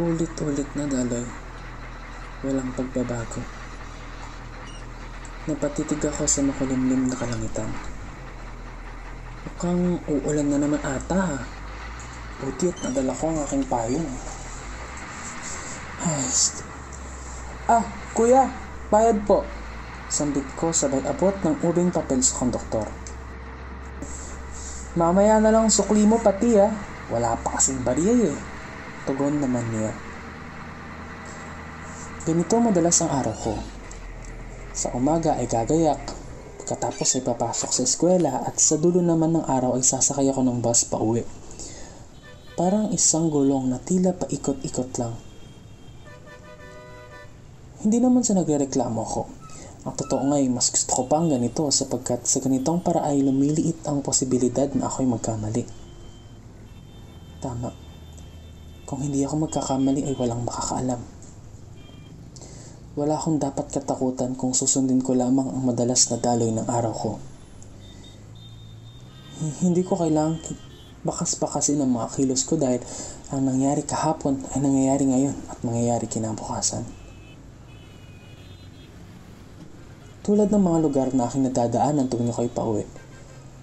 Paulit-ulit na daloy. Walang pagbabago. Napatitig ako sa makulimlim na kalangitan. Mukhang uulan na naman ata. Buti at nadala ko ang aking payong. Ay, ah, kuya, bayad po. Sambit ko sabay abot ng ubing papel sa konduktor. Mamaya na lang sukli mo pati ah. Wala pa kasing bariya eh. Tugon naman niya. Ganito madalas ang araw ko. Sa umaga ay gagayak. Pagkatapos ay papasok sa eskwela at sa dulo naman ng araw ay sasakay ako ng bus pa uwi. Parang isang gulong na tila paikot-ikot lang. Hindi naman sa nagrereklamo ko. Ang totoo nga ay mas gusto ko pa ang ganito sapagkat sa ganitong para ay lumiliit ang posibilidad na ako'y magkamali. Tama. Kung hindi ako magkakamali ay walang makakaalam. Wala akong dapat katakutan kung susundin ko lamang ang madalas na daloy ng araw ko. Hindi ko kailangang bakas-bakasin ang mga kilos ko dahil ang nangyari kahapon ay nangyayari ngayon at mangyayari kinabukasan. Tulad ng mga lugar na aking nadadaanan tuwing ako'y pauwi.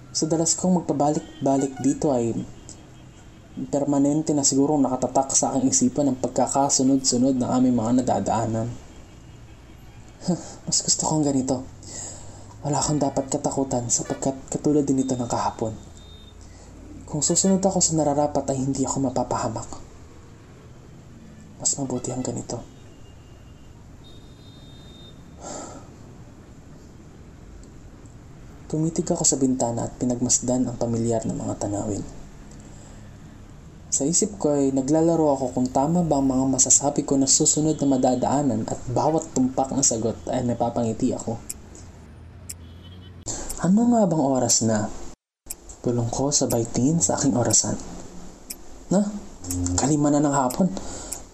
Sa dalas kong magpabalik-balik dito ay permanente na sigurong nakatatak sa aking isipan ang pagkakasunod-sunod ng aming mga nadadaanan. Mas gusto kong ganito. Wala akong dapat katakutan sapagkat katulad din ito ng kahapon. Kung susunod ako sa nararapat ay hindi ako mapapahamak. Mas mabuti ang ganito. Tumitig ako sa bintana at pinagmasdan ang pamilyar na mga tanawin. Sa isip ko ay naglalaro ako kung tama ba ang mga masasabi ko na susunod na madadaanan at bawat tumpak na sagot ay napapangiti ako. Ano nga bang oras na? Bulong ko sabay tingin sa aking orasan. Na, kalima na ng hapon.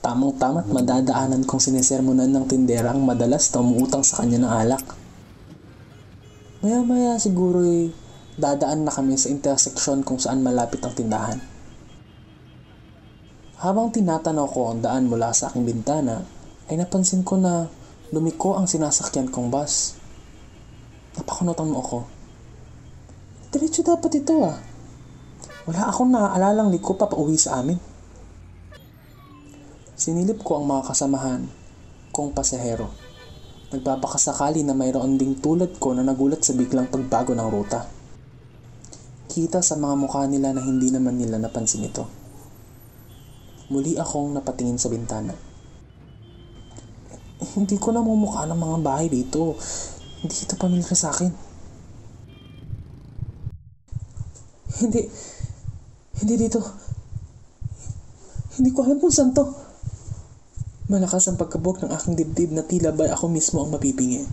Tamang-tama at madadaanan kong sinisermonan ng tindera ang madalas na umuutang sa kanya ng alak. Maya-maya siguro ay dadaan na kami sa interseksyon kung saan malapit ang tindahan. Habang tinatanaw ko ang daan mula sa aking bintana, ay napansin ko na lumiko ang sinasakyan kong bus. Napakunot ang noo ko. Diretso dapat ito ah. Wala akong naaalalang liko pa pauwi sa amin. Sinilip ko ang mga kasamahan kong pasahero. Nagbabakasakali na mayroon ding tulad ko na nagulat sa biglang pagbago ng ruta. Kita sa mga mukha nila na hindi naman nila napansin ito. Muli akong napatingin sa bintana. Eh, hindi ko namumukha ng mga bahay dito. Hindi ito pamilyar sa akin. Hindi. Hindi dito. Hindi ko alam kung saan to. Malakas ang pagkabog ng aking dibdib na tila ba ako mismo ang mapipingi.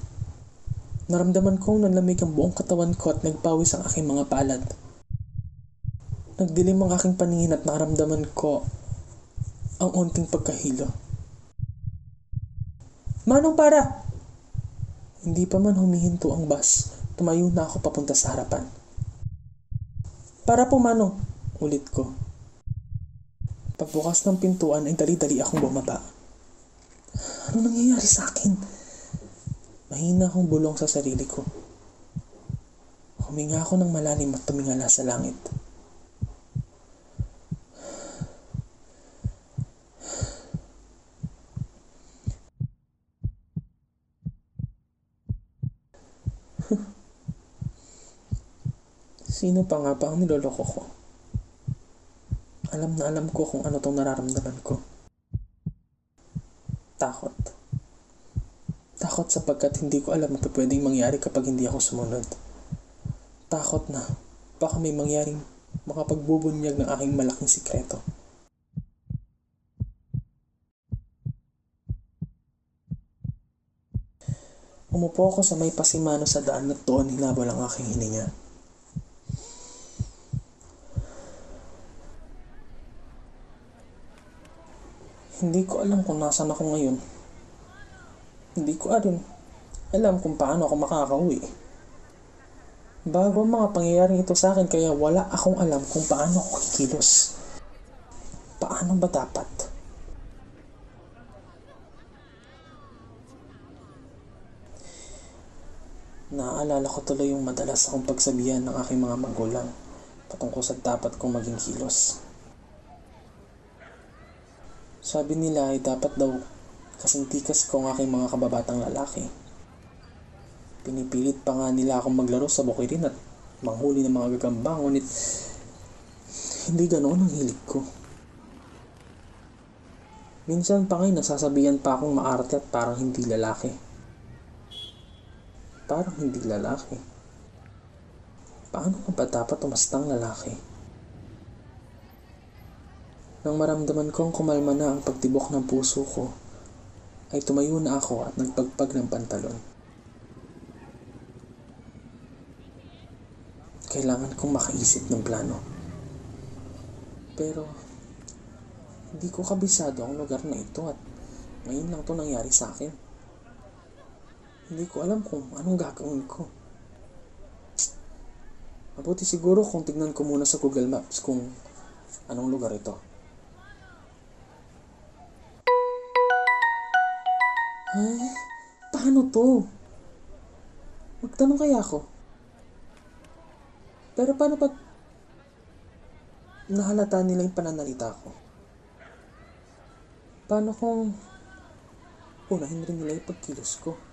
Naramdaman kong nanlamig ang buong katawan ko at nagpawis ang aking mga palad. Nagdilim ang aking paningin at naramdaman ko ang unting pagkahilo. Manong para! Hindi pa man humihinto ang bus, tumayo na ako papunta sa harapan. Para po Manong, ulit ko. Pagbukas ng pintuan ay dali-dali akong bumaba. Ano nangyayari sa akin? Mahina akong bulong sa sarili ko. Huminga ako ng malalim at tumingala sa langit. Sino pa nga ba ang niloloko ko? Alam na alam ko kung ano tong nararamdaman ko. Takot. Takot sapagkat hindi ko alam na pwedeng mangyari kapag hindi ako sumunod. Takot na baka may mangyaring makapagbubunyag ng aking malaking sikreto. Umupo ako sa may pasimano sa daan at doon hinabol ang aking hininga. Hindi ko alam kung nasan ako ngayon. Hindi ko alam, alam kung paano ako makakauwi. Bago ang mga pangyayaring ito sa akin kaya wala akong alam kung paano ako kikilos. Paano ba dapat? Naaalala ko tuloy yung madalas akong pagsabihan ng aking mga magulang patungkol sa dapat kong maging kilos. Sabi nila ay dapat daw kasing tikas ko ang aking mga kababatang lalaki. Pinipilit pa nga nila akong maglaro sa bukirin at manghuli ng mga gagamba, ngunit hindi ganoon ang hilig ko. Minsan pa ngayon nasasabihan pa akong maarte at parang hindi lalaki parang hindi lalaki. Paano ka ba dapat umastang lalaki? Nang maramdaman kong kumalma na ang pagtibok ng puso ko, ay tumayo na ako at nagpagpag ng pantalon. Kailangan kong makaisip ng plano. Pero, hindi ko kabisado ang lugar na ito at ngayon lang to nangyari sa akin. Hindi ko alam kung anong gagawin ko. Mabuti siguro kung tignan ko muna sa Google Maps kung anong lugar ito. Ay, paano to? Magtanong kaya ako. Pero paano pag nahalata nila yung pananalita ko? Paano kung unahin rin nila yung pagkilos ko?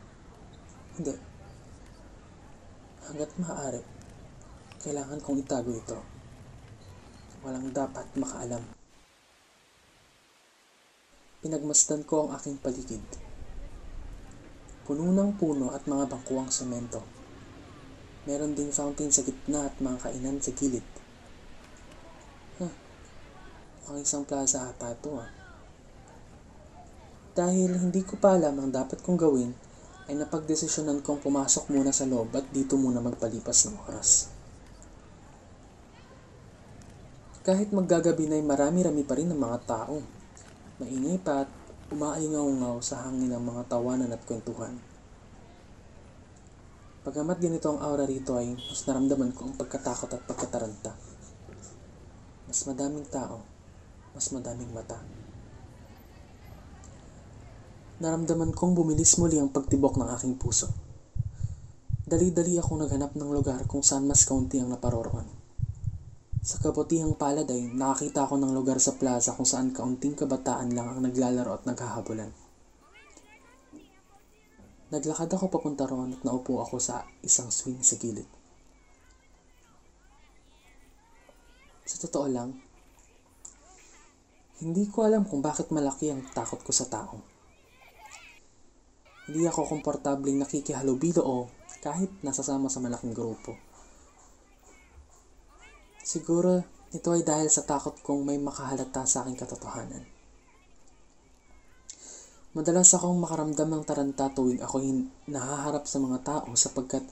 Hindi. Hanggat maaari, kailangan kong itago ito. Walang dapat makaalam. Pinagmasdan ko ang aking paligid. Puno ng puno at mga bangkuang semento. Meron ding fountain sa gitna at mga kainan sa gilid. Huh. Mukhang isang plaza ata ito ah. Dahil hindi ko pa alam ang dapat kong gawin, ay napagdesisyonan kong pumasok muna sa loob at dito muna magpalipas ng oras. Kahit maggagabi na ay marami-rami pa rin ng mga tao. Maingay pa at umaalingaw-ngaw sa hangin ng mga tawanan at kwentuhan. Pagamat ganito ang aura rito ay mas naramdaman ko ang pagkatakot at pagkataranta. Mas madaming tao, mas madaming mata. Naramdaman kong bumilis muli ang pagtibok ng aking puso. Dali-dali akong naghanap ng lugar kung saan mas kaunti ang naparoroon. Sa kabutihang palad ay nakakita ako ng lugar sa plaza kung saan kaunting kabataan lang ang naglalaro at naghahabulan. Naglakad ako papunta roon at naupo ako sa isang swing sa gilid. Sa totoo lang, hindi ko alam kung bakit malaki ang takot ko sa tao. Hindi ako komportabling nakikihalubilo o kahit nasasama sa malaking grupo. Siguro ito ay dahil sa takot kong may makahalata sa aking katotohanan. Madalas akong makaramdam ng taranta tuwing ako nahaharap sa mga tao sapagkat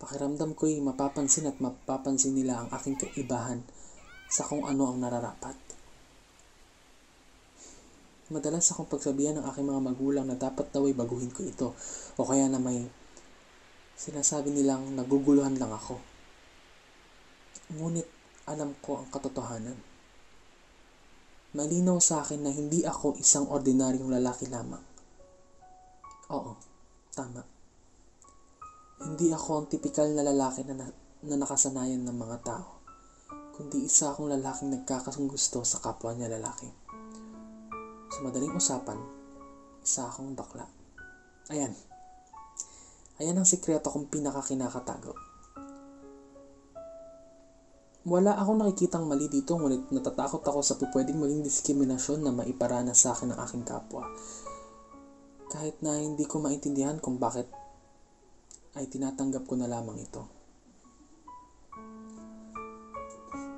pakiramdam ko'y mapapansin at mapapansin nila ang aking kaibahan sa kung ano ang nararapat. Madalas akong pagsabihan ng aking mga magulang na dapat daw ay baguhin ko ito o kaya na may sinasabi nilang naguguluhan lang ako. Ngunit alam ko ang katotohanan. Malinaw sa akin na hindi ako isang ordinaryong lalaki lamang. Oo, tama. Hindi ako ang tipikal na lalaki na, na, na nakasanayan ng mga tao, kundi isa akong lalaking nagkakagusto sa kapwa niya lalaki. Sa madaling usapan, isa akong bakla. Ayan. Ayan ang sikreto kong pinakakinakatago. Wala akong nakikitang mali dito ngunit natatakot ako sa pupwedeng maging diskriminasyon na maiparana sa akin ng aking kapwa. Kahit na hindi ko maintindihan kung bakit ay tinatanggap ko na lamang ito.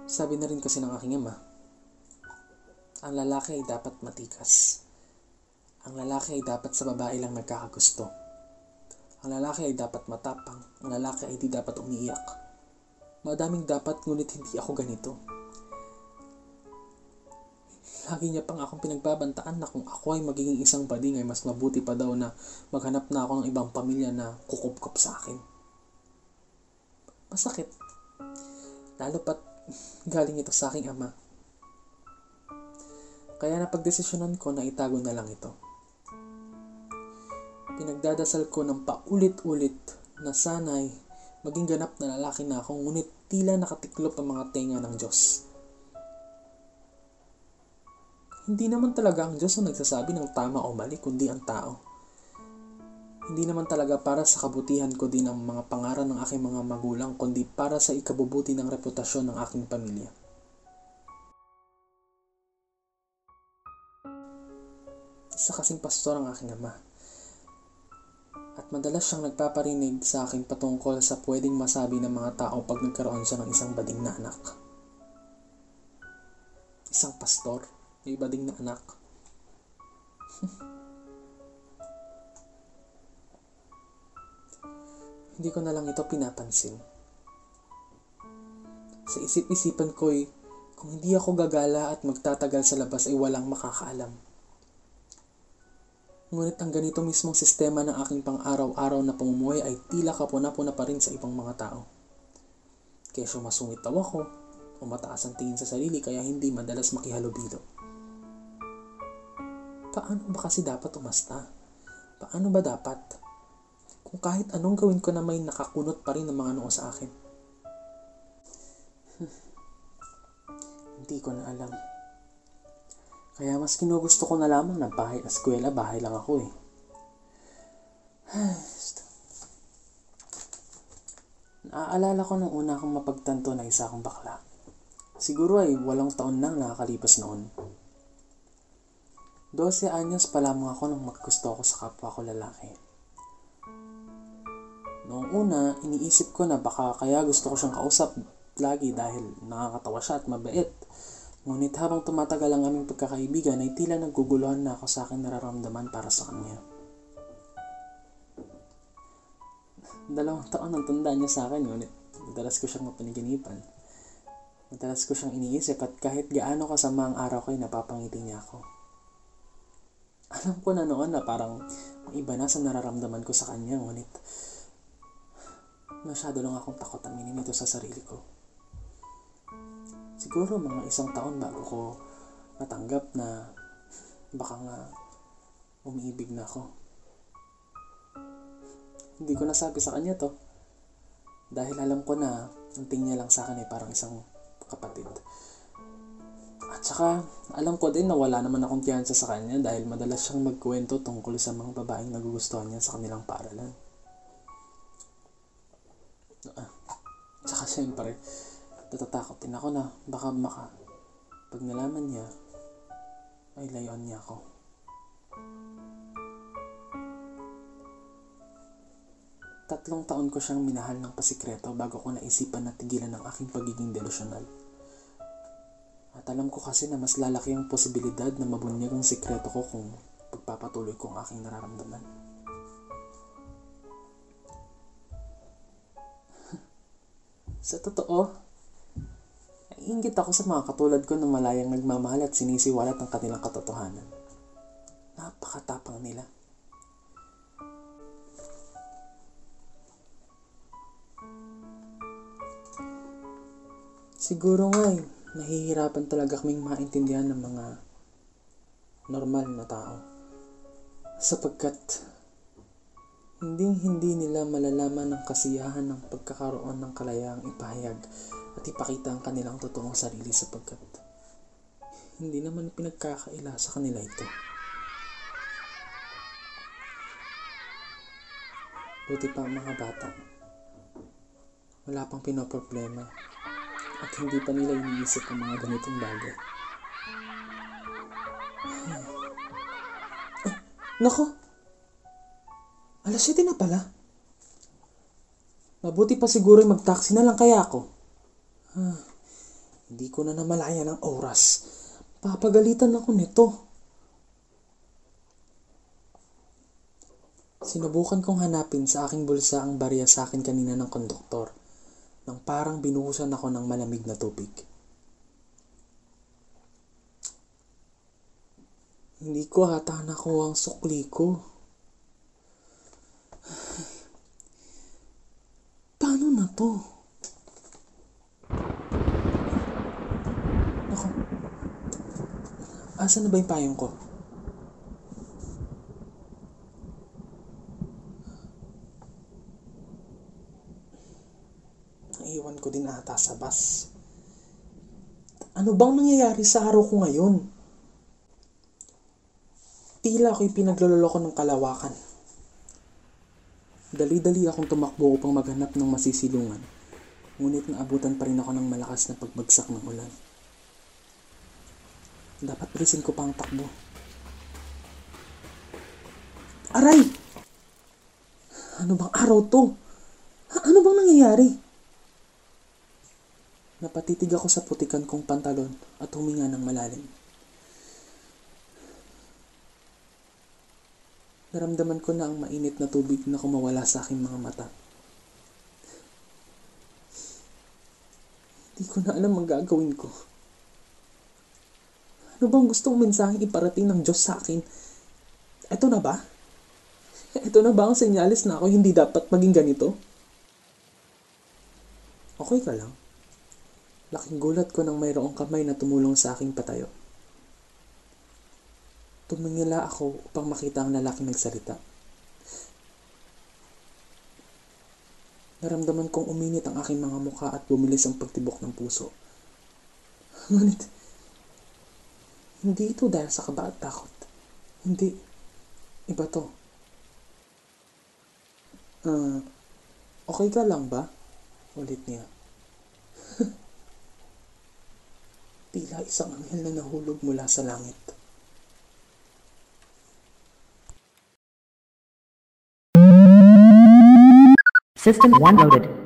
Sabi na rin kasi ng aking ama, ang lalaki ay dapat matikas. Ang lalaki ay dapat sa babae lang nagkakagusto. Ang lalaki ay dapat matapang. Ang lalaki ay di dapat umiiyak. Madaming dapat ngunit hindi ako ganito. Lagi niya pang akong pinagbabantaan na kung ako ay magiging isang bading ay mas mabuti pa daw na maghanap na ako ng ibang pamilya na kukup sa akin. Masakit. Lalo pat galing ito sa aking ama kaya napagdesisyonan ko na itago na lang ito. Pinagdadasal ko ng paulit-ulit na sana'y maging ganap na lalaki na ako ngunit tila nakatiklop ang mga tenga ng Diyos. Hindi naman talaga ang Diyos ang nagsasabi ng tama o mali kundi ang tao. Hindi naman talaga para sa kabutihan ko din ang mga pangaral ng aking mga magulang kundi para sa ikabubuti ng reputasyon ng aking pamilya. Isa kasing pastor ang aking ama. At madalas siyang nagpaparinig sa akin patungkol sa pwedeng masabi ng mga tao pag nagkaroon siya ng isang bading na anak. Isang pastor, may bading na anak. Hindi ko na lang ito pinapansin. Sa isip-isipan ko'y kung hindi ako gagala at magtatagal sa labas ay walang makakaalam. Ngunit ang ganito mismong sistema ng aking pang-araw-araw na pamumuhay ay tila kapuna-puna pa rin sa ibang mga tao. Kesyo masungit daw ako o mataas ang tingin sa sarili kaya hindi madalas makihalubilo. Paano ba kasi dapat umasta? Paano ba dapat? Kung kahit anong gawin ko na may nakakunot pa rin ng mga noo sa akin. Hindi ko na alam. Kaya mas kinugusto ko na lamang na bahay at eskwela, bahay lang ako eh. Naaalala ko nung una akong mapagtanto na isa akong bakla. Siguro ay walong taon nang nakakalipas noon. 12 anyos pa lamang ako nung maggusto ako sa kapwa ko lalaki. Noong una, iniisip ko na baka kaya gusto ko siyang kausap lagi dahil nakakatawa siya at mabait. Ngunit habang tumatagal ang aming pagkakaibigan ay tila naguguluhan na ako sa aking nararamdaman para sa kanya. Dalawang taon ang tanda niya sa akin, ngunit madalas ko siyang mapaniginipan. Madalas ko siyang iniisip at kahit gaano kasama ang araw ko ay napapangiti niya ako. Alam ko na noon na parang iba na sa nararamdaman ko sa kanya, ngunit masyado lang akong takot aminin ito sa sarili ko. Siguro mga isang taon bago ko natanggap na baka nga umiibig na ako. Hindi ko nasabi sa kanya to dahil alam ko na ang tingin niya lang sa akin ay parang isang kapatid. At saka, alam ko din na wala naman akong tiyansa sa kanya dahil madalas siyang magkwento tungkol sa mga babaeng nagugustuhan niya sa kanilang paaralan. Ah, tsaka syempre, natatakot din ako na baka maka, pag nalaman niya, ay layuan niya ako. Tatlong taon ko siyang minahal ng pasikreto bago ko naisipan na tigilan ng aking pagiging delusional. At alam ko kasi na mas lalaki ang posibilidad na mabunyag ang sikreto ko kung pagpapatuloy ko ang aking nararamdaman. sa totoo, naiingit ako sa mga katulad ko na malayang nagmamahal at sinisiwalat ang kanilang katotohanan. Napakatapang nila. Siguro nga eh, nahihirapan talaga kaming maintindihan ng mga normal na tao. Sapagkat hindi hindi nila malalaman ang kasiyahan ng pagkakaroon ng kalayaang ipahayag at ipakita ang kanilang totoong sarili sapagkat hindi naman pinagkakaila sa kanila ito. Buti pa ang mga bata. Wala pang pinoproblema at hindi pa nila iniisip ang mga ganitong bagay. Ah, nako! Alas 7 na pala. Mabuti pa siguro mag-taxi na lang kaya ako. Ah, hindi ko na namalayan ang oras. Papagalitan ako nito. Sinubukan kong hanapin sa aking bulsa ang barya sa akin kanina ng konduktor nang parang binuhusan ako ng malamig na tubig. Hindi ko hata nakuha ang sukli ko. Paano na to? asan na ba yung payong ko? Iwan ko din ata sa bus. Ano bang nangyayari sa araw ko ngayon? Tila ako'y pinaglololoko ng kalawakan. Dali-dali akong tumakbo upang maghanap ng masisilungan. Ngunit naabutan pa rin ako ng malakas na pagbagsak ng ulan. Dapat bilisin ko pa ang takbo. Aray! Ano bang araw to? Ha- ano bang nangyayari? Napatitig ako sa putikan kong pantalon at huminga ng malalim. Naramdaman ko na ang mainit na tubig na kumawala sa aking mga mata. Hindi ko na alam ang gagawin ko. Ano bang gustong mensaheng iparating ng Diyos sa akin? Ito na ba? Ito na ba ang senyalis na ako hindi dapat maging ganito? Okay ka lang? Laking gulat ko nang mayroong kamay na tumulong sa aking patayo. Tumingila ako upang makita ang lalaking nagsalita. Naramdaman kong uminit ang aking mga mukha at bumilis ang pagtibok ng puso. Ngunit, hindi ito dahil sa kaba at takot. Hindi. Iba to. Ah, okay ka lang ba? Ulit niya. Tila isang anghel na nahulog mula sa langit. System 1 loaded.